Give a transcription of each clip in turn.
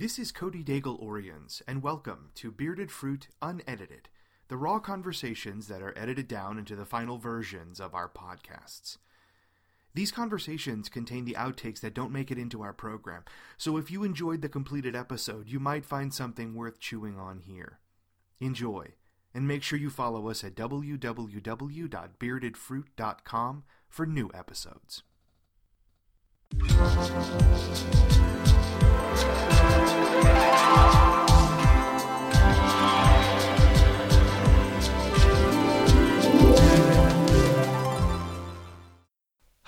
This is Cody Daigle Orians, and welcome to Bearded Fruit Unedited, the raw conversations that are edited down into the final versions of our podcasts. These conversations contain the outtakes that don't make it into our program, so if you enjoyed the completed episode, you might find something worth chewing on here. Enjoy, and make sure you follow us at www.beardedfruit.com for new episodes.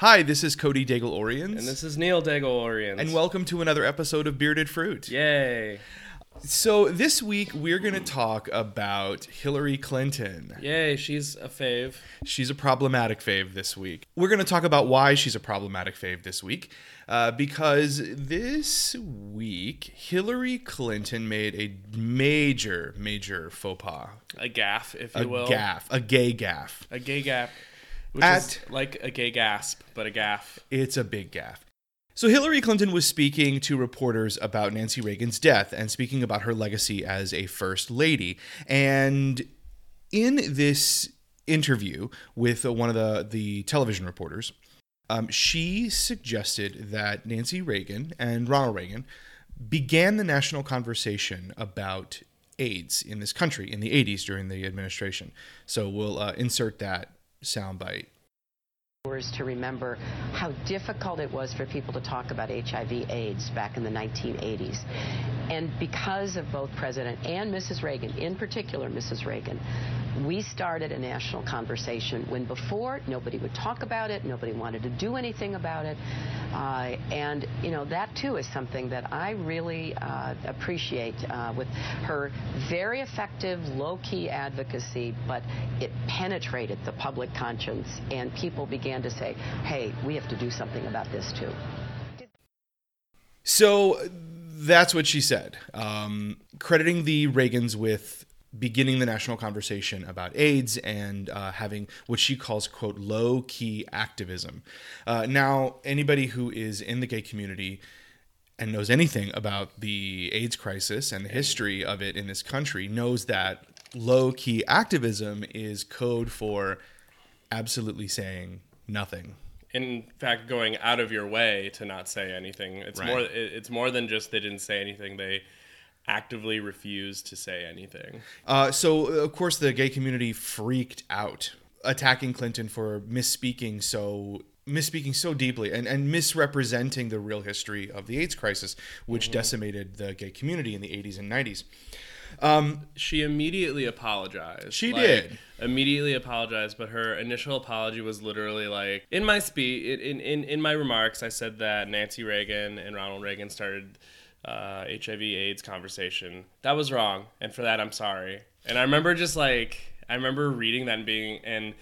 Hi, this is Cody Daigle Orians. And this is Neil Daigle And welcome to another episode of Bearded Fruit. Yay. So this week we're going to talk about Hillary Clinton. Yay, she's a fave. She's a problematic fave this week. We're going to talk about why she's a problematic fave this week. Uh, because this week Hillary Clinton made a major, major faux pas. A gaff, if you a will. A gaff, a gay gaff. A gay gaff. Which At- is like a gay gasp, but a gaff. It's a big gaff. So Hillary Clinton was speaking to reporters about Nancy Reagan's death and speaking about her legacy as a first lady. And in this interview with one of the the television reporters, um, she suggested that Nancy Reagan and Ronald Reagan began the national conversation about AIDS in this country in the 80s during the administration. So we'll uh, insert that soundbite to remember how difficult it was for people to talk about HIV AIDS back in the 1980s. And because of both President and Mrs. Reagan, in particular Mrs. Reagan, we started a national conversation when before nobody would talk about it, nobody wanted to do anything about it. Uh, and, you know, that too is something that I really uh, appreciate uh, with her very effective, low key advocacy, but it penetrated the public conscience and people began to say, hey, we have to do something about this too. So that's what she said, um, crediting the Reagans with beginning the national conversation about AIDS and uh, having what she calls, quote, low key activism. Uh, now, anybody who is in the gay community and knows anything about the AIDS crisis and the history of it in this country knows that low key activism is code for absolutely saying nothing. In fact, going out of your way to not say anything. It's Right. more it- it's more than just they didn't say anything. They actively refused to say anything. Uh, so, of course, the gay community freaked out, attacking Clinton for misspeaking so misspeaking so deeply and, and misrepresenting the real history of the AIDS crisis, which decimated the gay community in the 80s and 90s. She immediately apologized. She Like, did. immediately apologized, but her initial apology was literally like in my speech, in, in in my remarks, I said that Nancy Reagan and Ronald Reagan started uh, HIV/AIDS conversation. That was wrong, and for that I'm sorry. And I remember just like I remember reading that and being and.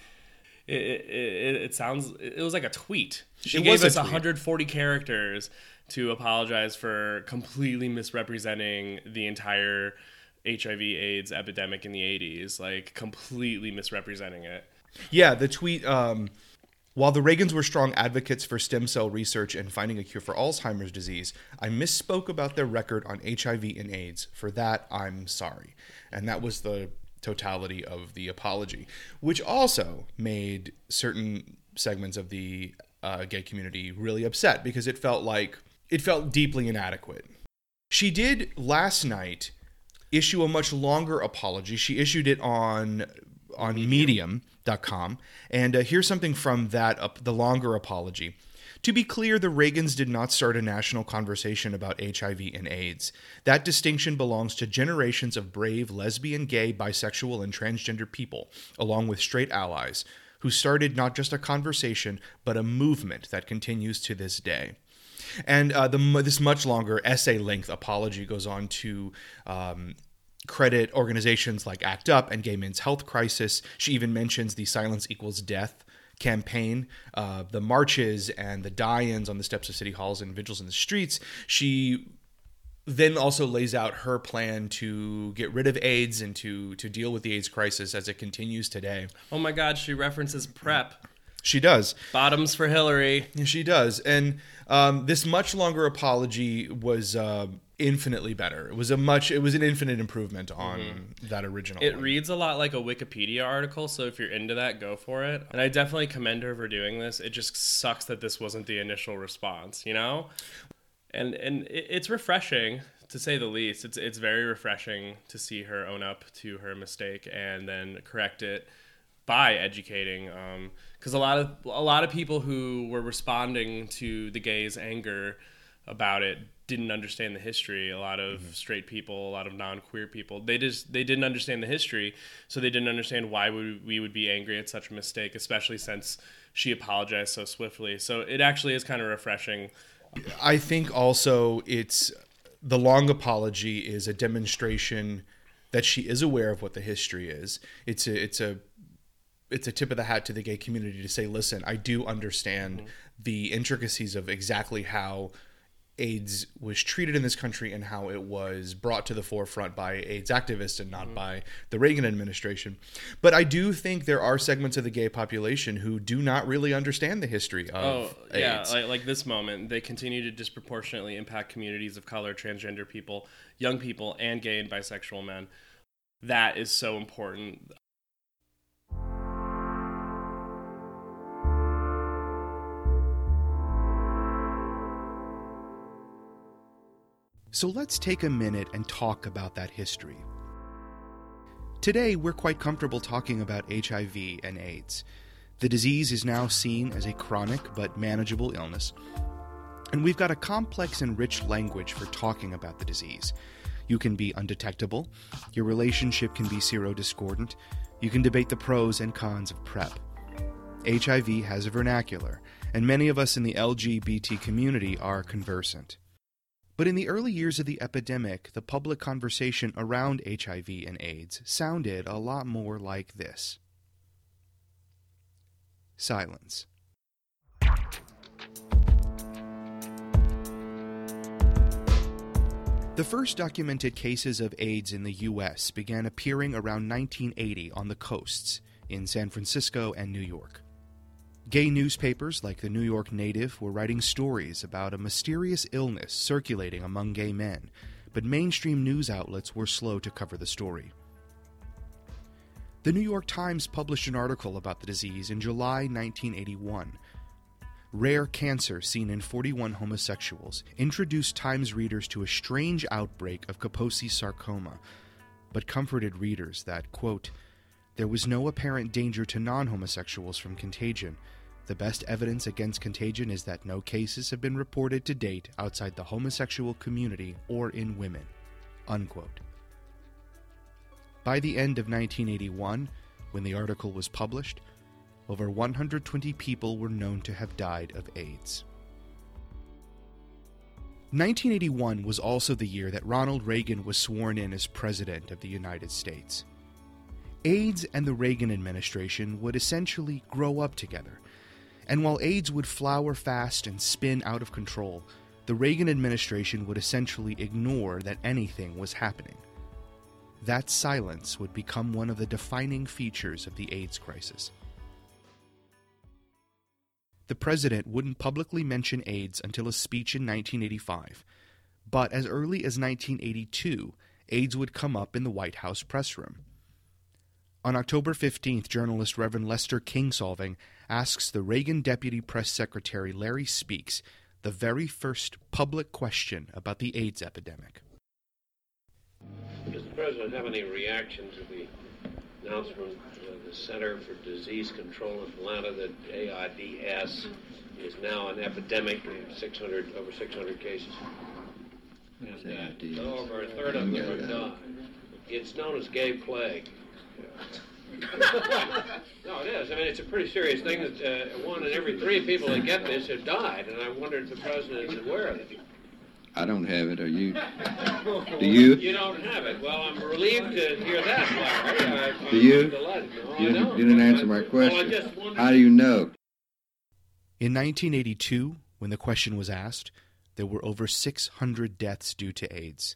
It, it, it, it sounds it was like a tweet. She It gave us tweet. 140 characters to apologize for completely misrepresenting the entire HIV AIDS epidemic in the 80s, like completely misrepresenting it. Yeah, the tweet. Um, while the Reagans were strong advocates for stem cell research and finding a cure for Alzheimer's disease, I misspoke about their record on HIV and AIDS. For that, I'm sorry. And that was the totality of the apology, which also made certain segments of the uh, gay community really upset because it felt like it felt deeply inadequate. She did last night issue a much longer apology. She issued it on on medium.com and uh, here's something from that up the longer apology. To be clear, the Reagans did not start a national conversation about HIV and AIDS. That distinction belongs to generations of brave lesbian, gay, bisexual, and transgender people, along with straight allies, who started not just a conversation, but a movement that continues to this day. And uh, the this much longer essay length apology goes on to um, credit organizations like ACT UP and Gay Men's Health Crisis. She even mentions the Silence Equals Death campaign, uh, the marches and the die-ins on the steps of city halls and vigils in the streets. She then also lays out her plan to get rid of AIDS and to to deal with the AIDS crisis as it continues today. Oh my God, she references PrEP. She does. Bottoms for Hillary. She does. And um, this much longer apology was uh, infinitely better. It was a much. It was an infinite improvement on that original. It one. reads a lot like a Wikipedia article, so if you're into that, go for it. And I definitely commend her for doing this. It just sucks that this wasn't the initial response, you know? And and it's refreshing to say the least. It's it's very refreshing to see her own up to her mistake and then correct it by educating um, because a lot of a lot of people who were responding to the gays anger about it didn't understand the history. A lot of mm-hmm. straight people a lot of non-queer people they just they didn't understand the history so they didn't understand why we, we would be angry at such a mistake especially since she apologized so swiftly. So it actually is kind of refreshing. I think also it's the long apology is a demonstration that she is aware of what the history is. It's a it's a it's a tip of the hat to the gay community to say, listen, I do understand mm-hmm. the intricacies of exactly how AIDS was treated in this country and how it was brought to the forefront by AIDS activists and not mm-hmm. by the Reagan administration. But I do think there are segments of the gay population who do not really understand the history Oh of yeah, AIDS. like, like this moment, they continue to disproportionately impact communities of color, transgender people, young people, and gay and bisexual men. That is so important. So let's take a minute and talk about that history. Today, we're quite comfortable talking about HIV and AIDS. The disease is now seen as a chronic but manageable illness, and we've got a complex and rich language for talking about the disease. You can be undetectable, your relationship can be serodiscordant, you can debate the pros and cons of PrEP. HIV has a vernacular, and many of us in the LGBT community are conversant. But in the early years of the epidemic, the public conversation around HIV and AIDS sounded a lot more like this silence. The first documented cases of AIDS in the U.S. began appearing around 1980 on the coasts in San Francisco and New York. Gay newspapers like the New York Native were writing stories about a mysterious illness circulating among gay men, but mainstream news outlets were slow to cover the story. The New York Times published an article about the disease in July 1981. Rare cancer seen in 41 homosexuals introduced Times readers to a strange outbreak of Kaposi sarcoma, but comforted readers that, quote, there was no apparent danger to non homosexuals from contagion. The best evidence against contagion is that no cases have been reported to date outside the homosexual community or in women. Unquote. By the end of 1981, when the article was published, over 120 people were known to have died of AIDS. 1981 was also the year that Ronald Reagan was sworn in as President of the United States. AIDS and the Reagan administration would essentially grow up together. And while AIDS would flower fast and spin out of control, the Reagan administration would essentially ignore that anything was happening. That silence would become one of the defining features of the AIDS crisis. The president wouldn't publicly mention AIDS until a speech in 1985, but as early as 1982, AIDS would come up in the White House press room. On October 15th, journalist Reverend Lester Kinsolving asks the Reagan Deputy Press Secretary Larry Speaks the very first public question about the AIDS epidemic. Does the President have any reaction to the announcement of the Center for Disease Control in Atlanta that AIDS is now an epidemic, we 600, over 600 cases? And uh, over a third of them have died. It's known as gay plague. no, it is. I mean, it's a pretty serious thing that uh, one in every three people that get this have died, and I wonder if the president is aware of it. I don't have it. Are you? Do you? You don't have it. Well, I'm relieved to hear that, Larry. I, Do you? delighted. No, I You, don't. you didn't answer my Well, I question. just How do you know? In 1982, when the question was asked, there were over 600 deaths due to AIDS.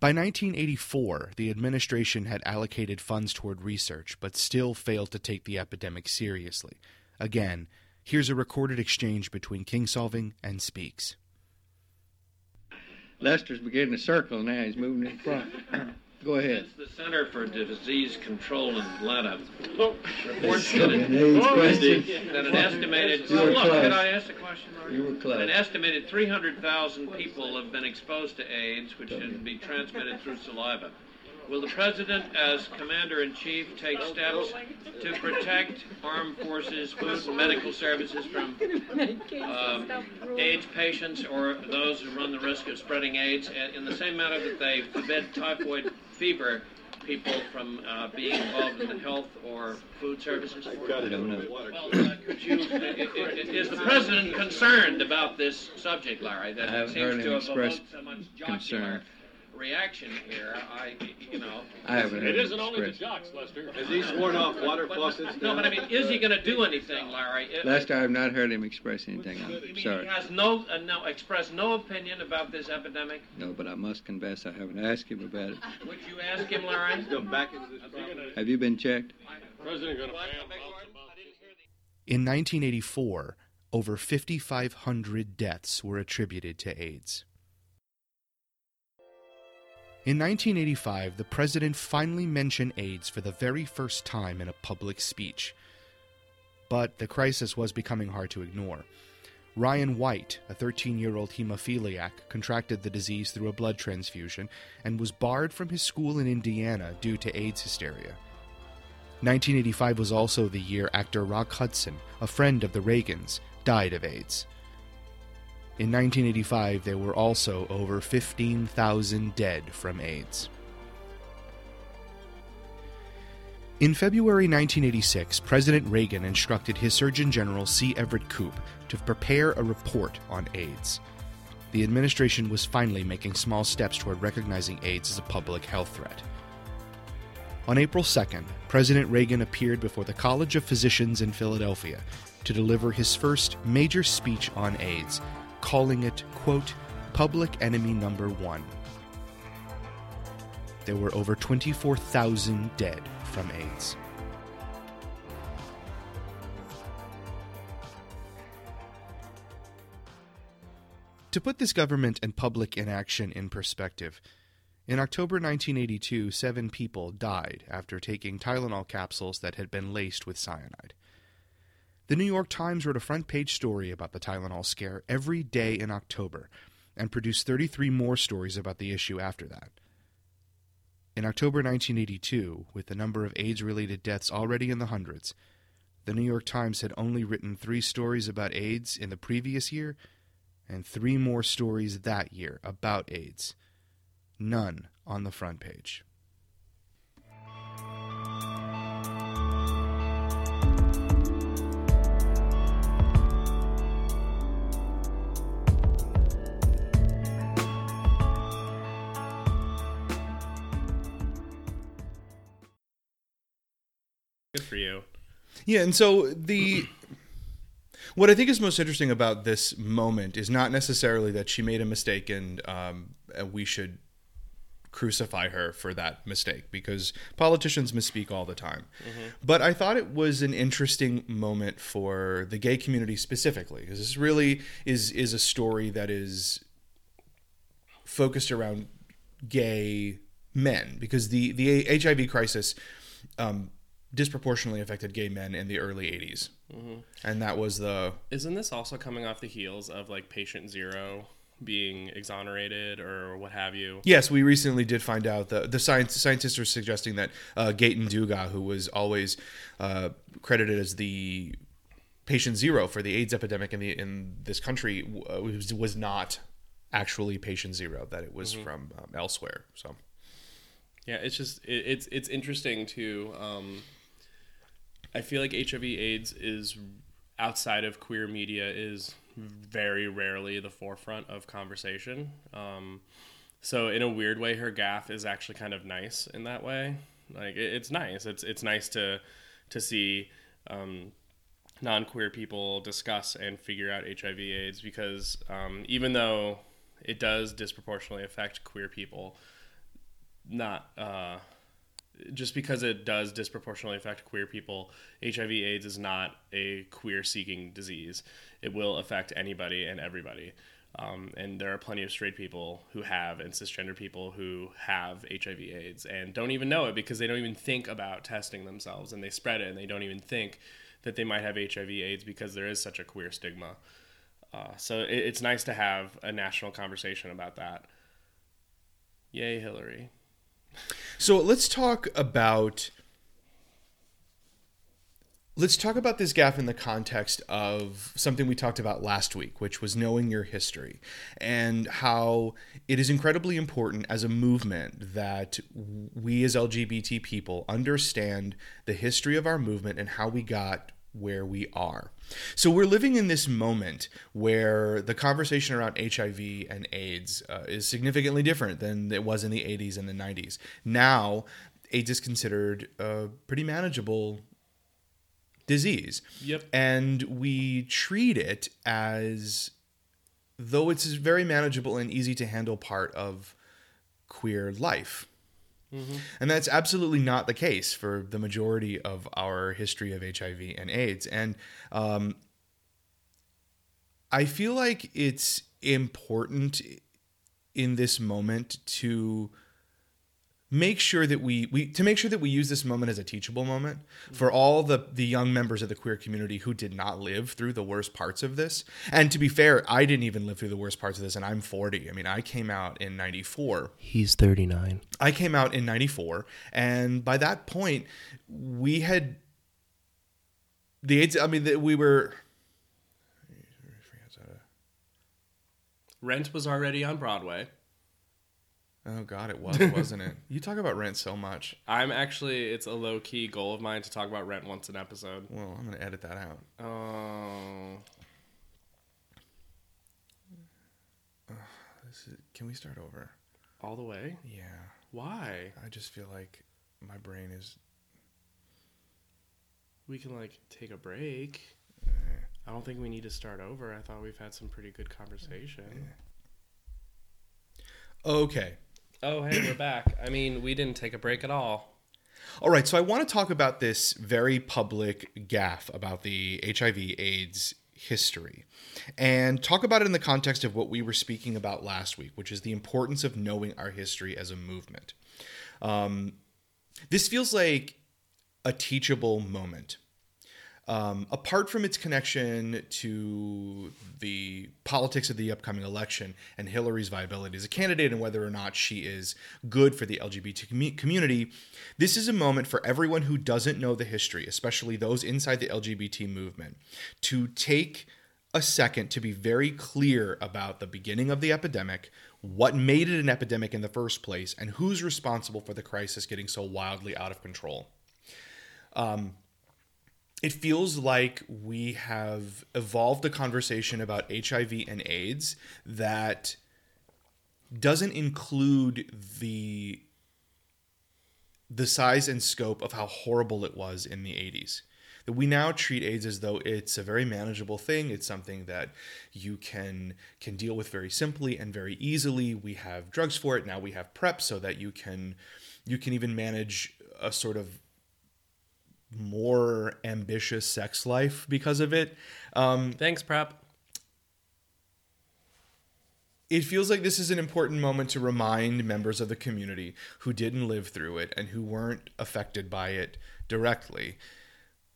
By 1984, the administration had allocated funds toward research, but still failed to take the epidemic seriously. Again, here's a recorded exchange between Kinsolving and Speaks. Lester's beginning to circle now. He's moving in front. Go ahead. Since the Center for Disease Control in Atlanta reports That that, an it, AIDS question. that an estimated, You were look, close. can I ask a question, Marty? You were close. An estimated 300,000 people have been exposed to AIDS, which can be transmitted through saliva. Will the President, as Commander in Chief, take steps to protect armed forces, food, and medical services from um, AIDS patients or those who run the risk of spreading AIDS, in the same manner that they forbid typhoid fever people from uh, being involved in the health or food services? I don't know. Well, uh, could you, is the President concerned about this subject, Larry? That I haven't seems heard to have express evoked so much concern. Jocular reaction here. I, you know. I haven't heard It him isn't only the express. jocks, Lester. Has he sworn off water faucets? No, but I mean, is he going to do anything, Larry? If- Lester, I have not heard him express anything. You I'm mean he sorry. has no, uh, no, expressed no opinion about this epidemic? No, but I must confess I haven't asked him about it. Would you ask him, Larry? Go back into this problem. Have you been checked? President going to ban lots of monkeys. In 1984, over 5,500 deaths were attributed to AIDS. In 1985, the president finally mentioned AIDS for the very first time in a public speech. But the crisis was becoming hard to ignore. Ryan White, a 13 year old hemophiliac, contracted the disease through a blood transfusion and was barred from his school in Indiana due to AIDS hysteria. 1985 was also the year actor Rock Hudson, a friend of the Reagans, died of AIDS. In 1985, there were also over 15,000 dead from AIDS. In February 1986, President Reagan instructed his Surgeon General C. Everett Koop to prepare a report on AIDS. The administration was finally making small steps toward recognizing AIDS as a public health threat. On April 2nd, President Reagan appeared before the College of Physicians in Philadelphia to deliver his first major speech on AIDS, calling it, quote, public enemy number one. There were over 24,000 dead from AIDS. To put this government and public inaction in perspective, in October 1982, seven people died after taking Tylenol capsules that had been laced with cyanide. The New York Times wrote a front page story about the Tylenol scare every day in October and produced 33 more stories about the issue after that. In October 1982, with the number of AIDS related deaths already in the hundreds, the New York Times had only written three stories about AIDS in the previous year and three more stories that year about AIDS. None on the front page. Good for you. Yeah, and so the what I think is most interesting about this moment is not necessarily that she made a mistake and um, and we should crucify her for that mistake because politicians misspeak all the time. But I thought it was an interesting moment for the gay community specifically because this really is is a story that is focused around gay men because the the HIV crisis um, disproportionately affected gay men in the early 80s. And that was the Isn't this also coming off the heels of like patient zero being exonerated or what have you? Yes, we recently did find out that the science, scientists are suggesting that uh, Gaëtan Dugas, who was always uh, credited as the patient zero for the AIDS epidemic in the in this country, uh, was, was not actually patient zero; that it was from um, elsewhere. So Yeah, it's just it, it's it's interesting to. Um, I feel like HIV/AIDS is outside of queer media is very rarely the forefront of conversation. Um, so in a weird way, her gaff is actually kind of nice in that way. Like it, it's nice. It's it's nice to to see. Um, non-queer people discuss and figure out HIV/AIDS because um, even though it does disproportionately affect queer people, not uh, just because it does disproportionately affect queer people. HIV/AIDS is not a queer-seeking disease. It will affect anybody and everybody. Um, and there are plenty of straight people who have and cisgender people who have HIV AIDS and don't even know it because they don't even think about testing themselves and they spread it and they don't even think that they might have HIV AIDS because there is such a queer stigma. Uh, so it, it's nice to have a national conversation about that. Yay, Hillary. So let's talk about let's talk about this gap in the context of something we talked about last week, which was knowing your history and how it is incredibly important as a movement that we as LGBT people understand the history of our movement and how we got where we are. So we're living in this moment where the conversation around HIV and AIDS uh, is significantly different than it was in the 80s and the 90s. Now, AIDS is considered a pretty manageable disease. Yep. And we treat it as though it's a very manageable and easy to handle part of queer life. And that's absolutely not the case for the majority of our history of HIV and AIDS. And um, I feel like it's important in this moment to make sure that we, we to make sure that we use this moment as a teachable moment for all the the young members of the queer community who did not live through the worst parts of this and to be fair i didn't even live through the worst parts of this and i'm 40 i mean i came out in 94 He's 39. I came out in 94 and by that point we had the AIDS I mean that we were Rent was already on Broadway. Oh god it was wasn't it You talk about rent so much I'm actually, it's a low key goal of mine to talk about Rent once an episode. Well I'm going to edit that out Oh. This is- Can we start over All the way? Yeah Why? I just feel like my brain is We can, like, take a break. Eh. I don't think we need to start over. I thought we've had some pretty good conversation. Eh. Okay Oh, hey, we're back. I mean, we didn't take a break at all. All right, so I want to talk about this very public gaffe about the HIV AIDS history and talk about it in the context of what we were speaking about last week, which is the importance of knowing our history as a movement. Um, this feels like a teachable moment. Um, apart from its connection to the politics of the upcoming election and Hillary's viability as a candidate and whether or not she is good for the LGBT commu- community, this is a moment for everyone who doesn't know the history, especially those inside the LGBT movement, to take a second to be very clear about the beginning of the epidemic, what made it an epidemic in the first place, and who's responsible for the crisis getting so wildly out of control it feels like we have evolved a conversation about HIV and AIDS that doesn't include the the size and scope of how horrible it was in the 80s. That we now treat AIDS as though it's a very manageable thing. It's something that you can can deal with very simply and very easily. We have drugs for it. Now we have PrEP so that you can you can even manage a sort of more ambitious sex life because of it. Um, Thanks, Prep. it feels like this is an important moment to remind members of the community who didn't live through it and who weren't affected by it directly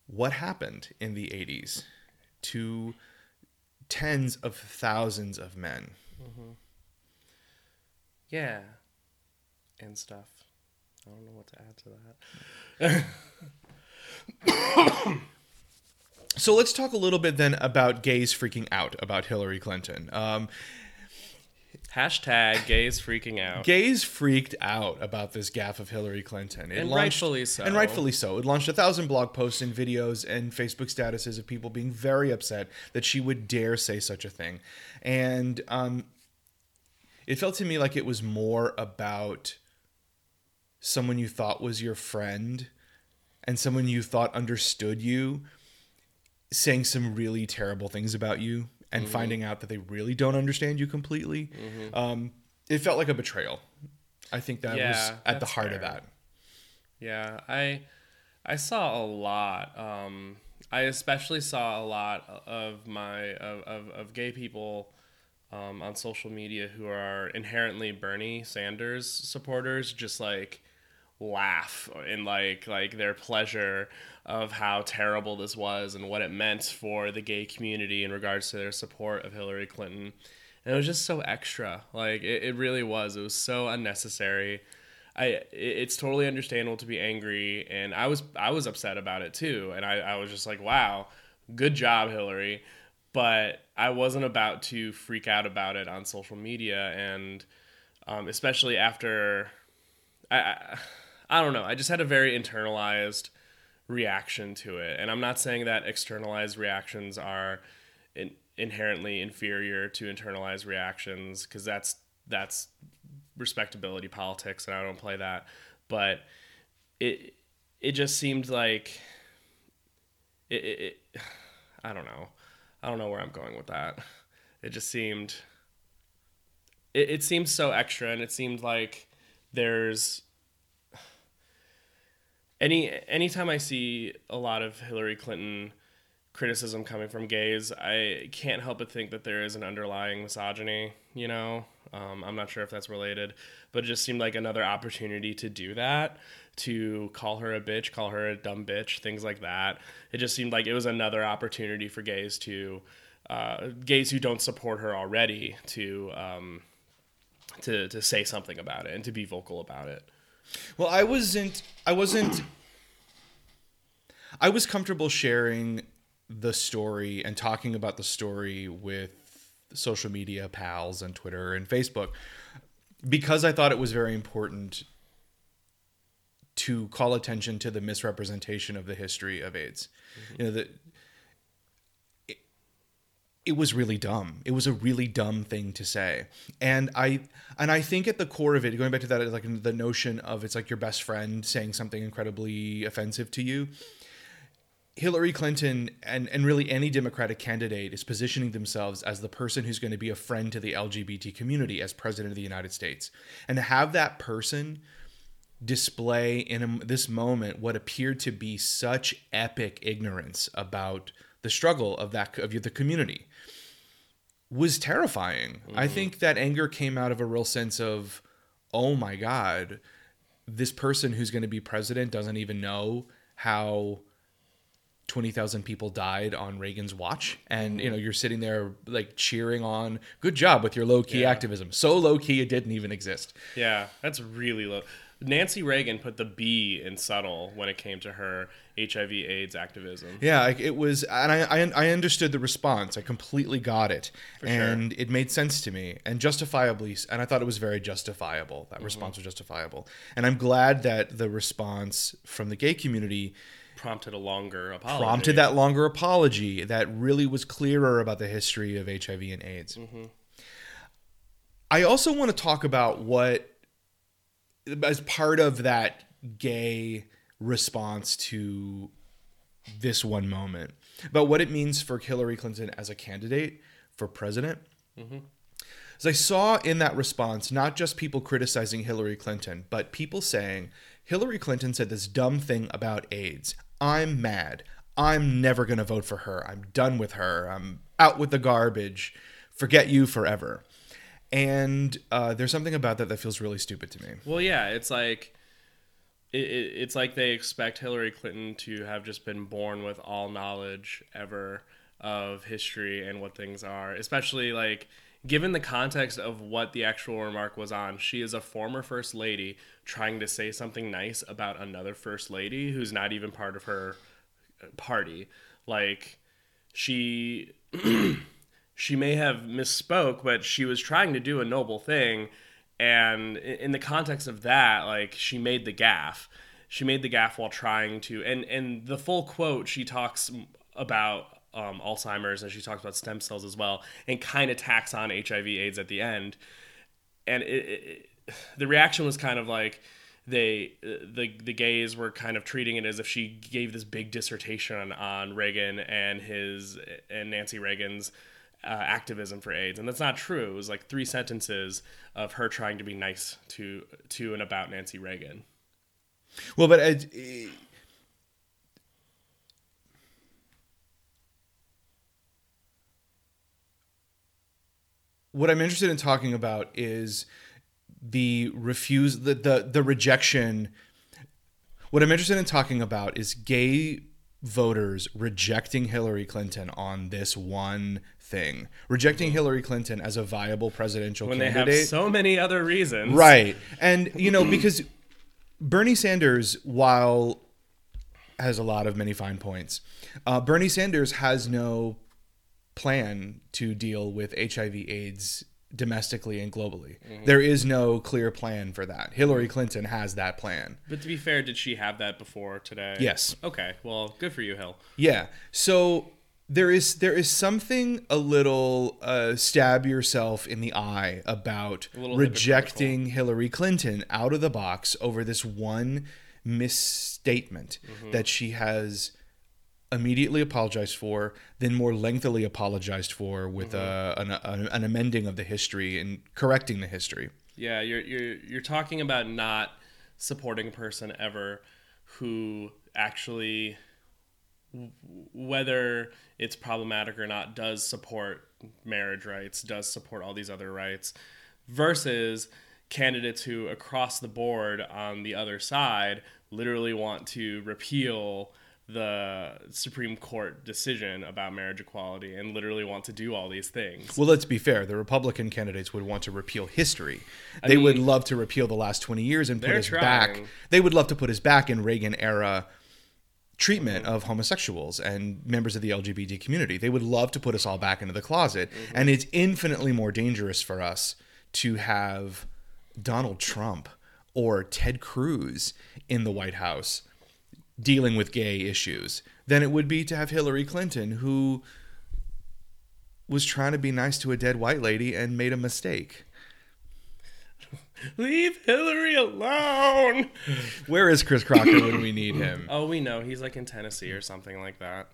what happened in the 80s to tens of thousands of men. Yeah. And stuff. I don't know what to add to that. So let's talk a little bit then about gays freaking out about Hillary Clinton. Um, Hashtag gays freaking out. gays freaked out about this gaffe of Hillary Clinton. It And rightfully so. And rightfully so. It launched a thousand blog posts and videos and Facebook statuses of people being very upset that she would dare say such a thing. And um, it felt to me like it was more about someone you thought was your friend and someone you thought understood you saying some really terrible things about you and finding out that they really don't understand you completely. Um, it felt like a betrayal. I think that was at the heart of that. Yeah, I I saw a lot. Um, I especially saw a lot of my of, of, of gay people um, on social media who are inherently Bernie Sanders supporters, just like laugh in like like their pleasure of how terrible this was and what it meant for the gay community in regards to their support of Hillary Clinton. And it was just so extra. Like it, it really was. It was so unnecessary. I it- it's totally understandable to be angry and I was I was upset about it too. And I, I was just like, wow, good job, Hillary. But I wasn't about to freak out about it on social media and um, especially after I, I I don't know. I just had a very internalized reaction to it, and I'm not saying that externalized reactions are in, inherently inferior to internalized reactions because that's that's respectability politics, and I don't play that. But it it just seemed like it, it, it I don't know. I don't know where I'm going with that. It just seemed it, it seemed so extra and it seemed like there's any anytime I see a lot of Hillary Clinton criticism coming from gays, I can't help but think that there is an underlying misogyny. You know, um, I'm not sure if that's related, but it just seemed like another opportunity to do that, to call her a bitch, call her a dumb bitch, things like that. It just seemed like it was another opportunity for gays to, uh, gays who don't support her already, to um, to to say something about it and to be vocal about it. Well, I wasn't. I wasn't. I was comfortable sharing the story and talking about the story with social media pals and Twitter and Facebook because I thought it was very important to call attention to the misrepresentation of the history of AIDS. Mm-hmm. You know that it, it was really dumb. It was a really dumb thing to say, and I and I think at the core of it, going back to that, like the notion of it's like your best friend saying something incredibly offensive to you. Hillary Clinton and, and really any Democratic candidate is positioning themselves as the person who's going to be a friend to the LGBT community as president of the United States. And to have that person display in a, this moment what appeared to be such epic ignorance about the struggle of that of the community was terrifying. I mm-hmm. think that anger came out of a real sense of, oh my God, this person who's going to be president doesn't even know how 20,000 people died on Reagan's watch. And, you know, mm-hmm. you're sitting there like cheering on, good job with your low key Yeah. activism. So low key, it didn't even exist. Yeah, that's really low. Nancy Reagan put the B in subtle when it came to her HIV/AIDS activism. Yeah, it was, and I, I I understood the response. I completely got it, sure. and it made sense to me, and justifiably. And I thought it was very justifiable. That mm-hmm. response was justifiable, and I'm glad that the response from the gay community Prompted a longer apology. prompted that longer apology that really was clearer about the history of HIV and AIDS. Mm-hmm. I also want to talk about what, as part of that gay response to this one moment, about what it means for Hillary Clinton as a candidate for president. As I saw in that response, not just people criticizing Hillary Clinton, but people saying, Hillary Clinton said this dumb thing about AIDS. I'm mad. I'm never going to vote for her. I'm done with her. I'm out with the garbage. Forget you forever. And uh, there's something about that that feels really stupid to me. Well, yeah, it's like it, it, it's like they expect Hillary Clinton to have just been born with all knowledge ever of history and what things are, especially like given the context of what the actual remark was on. She is a former first lady trying to say something nice about another first lady who's not even part of her party. Like she she may have misspoke, but she was trying to do a noble thing. And in the context of that, like she made the gaff. She made the gaff while trying to, and and the full quote she talks about um, Alzheimer's and she talks about stem cells as well, and kind of tacks on HIV/AIDS at the end. And it, it, the reaction was kind of like they the the gays were kind of treating it as if she gave this big dissertation on, on Reagan and his and Nancy Reagan's uh, activism for AIDS, and that's not true. It was like three sentences of her trying to be nice to to and about Nancy Reagan. Well, but it- what I'm interested in talking about is the refuse the, the the rejection. What I'm interested in talking about is gay voters rejecting Hillary Clinton on this one thing, rejecting Hillary Clinton as a viable presidential When they candidate. have so many other reasons, Right. And, you know, because Bernie Sanders, while has a lot of many fine points, uh, Bernie Sanders has no plan to deal with HIV AIDS domestically and globally. There is no clear plan for that. Hillary Clinton has that plan. But to be fair, did she have that before today? Yes. Okay. Well, good for you, Hill. Yeah. So there is there is something a little uh, stab yourself in the eye about rejecting Hillary Clinton out of the box over this one misstatement Mm-hmm. that she has immediately apologized for, then more lengthily apologized for with Mm-hmm. uh, an, an, an amending of the history and correcting the history. Yeah, you're you're you're talking about not supporting a person ever who actually whether it's problematic or not does support marriage rights, does support all these other rights versus candidates who across the board on the other side literally want to repeal the Supreme Court decision about marriage equality and literally want to do all these things. Well, let's be fair. The Republican candidates would want to repeal history. They would love to repeal the last 20 years and put us back. They would love to put us back in Reagan era treatment mm-hmm. of homosexuals and members of the LGBT community. They would love to put us all back into the closet. Mm-hmm. And it's infinitely more dangerous for us to have Donald Trump or Ted Cruz in the White House dealing with gay issues than it would be to have Hillary Clinton who was trying to be nice to a dead white lady and made a mistake. Leave Hillary alone. Where is Chris Crocker when we need him? Oh, we know he's like in Tennessee or something like that.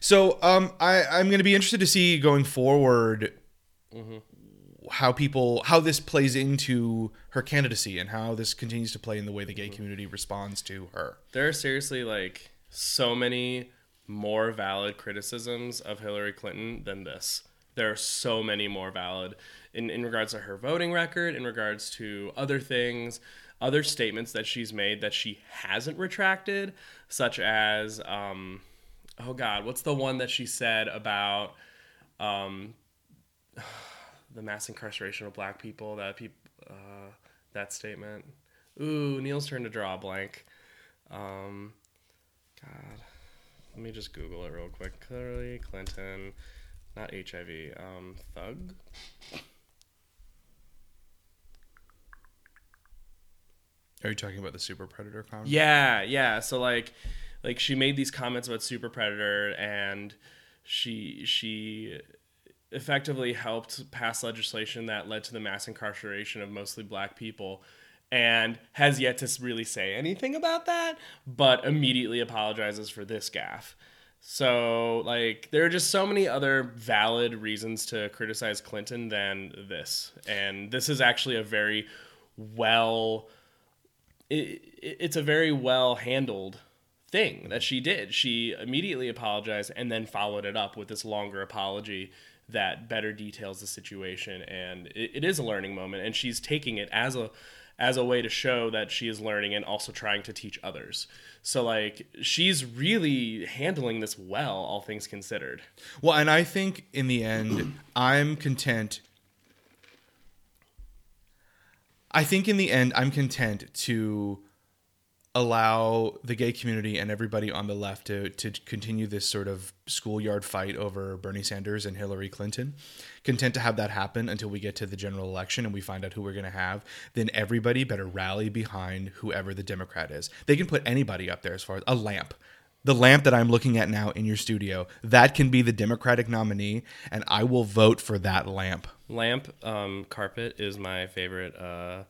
So um, I, I'm going to be interested to see going forward how people how this plays into her candidacy and how this continues to play in the way the gay community responds to her. There are seriously like so many more valid criticisms of Hillary Clinton than this. There are so many more valid in, in regards to her voting record, in regards to other things, other statements that she's made that she hasn't retracted, such as, um, oh God, what's the one that she said about um, the mass incarceration of black people? That uh, that statement. Ooh, Neil's turn to draw a blank. Um, God, let me just Google it real quick. Hillary Clinton, not HIV. Um, thug. Are you talking about the super predator comment? Yeah, yeah. So like, like she made these comments about Super Predator, and she she effectively helped pass legislation that led to the mass incarceration of mostly black people and has yet to really say anything about that but immediately apologizes for this gaffe so like there are just so many other valid reasons to criticize clinton than this and this is actually a very well it, it- it's a very well handled thing that she did. She immediately apologized and then followed it up with this longer apology that better details the situation. And it, it is a learning moment, and she's taking it as a as a way to show that she is learning and also trying to teach others. So like she's really handling this well, all things considered. Well, and I think in the end, I'm content. I think in the end, I'm content to allow the gay community and everybody on the left to, to continue this sort of schoolyard fight over Bernie Sanders and Hillary Clinton. Content to have that happen until we get to the general election and we find out who we're going to have. Then everybody better rally behind whoever the Democrat is. They can put anybody up there as far as a lamp the lamp that I'm looking at now in your studio, that can be the Democratic nominee, and I will vote for that lamp. Lamp um, Carpet is my favorite uh,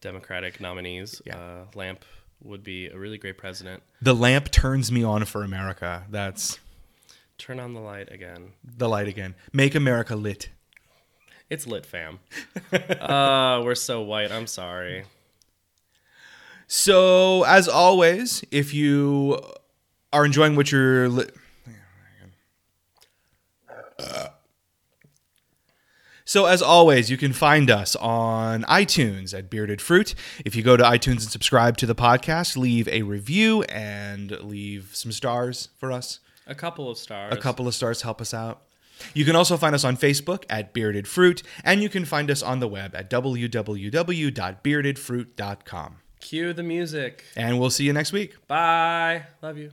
Democratic nominees. Yeah. Uh, Lamp would be a really great president. The lamp turns me on for America. That's Turn on the light again. The light again. Make America lit. It's lit, fam. uh, we're so white. I'm sorry. So, as always, if you are enjoying what you're. Li- so, as always, you can find us on iTunes at Bearded Fruit. If you go to iTunes and subscribe to the podcast, leave a review and leave some stars for us. A couple of stars. A couple of stars help us out. You can also find us on Facebook at Bearded Fruit, and you can find us on the web at www.beardedfruit.com. Cue the music. And we'll see you next week. Bye. Love you.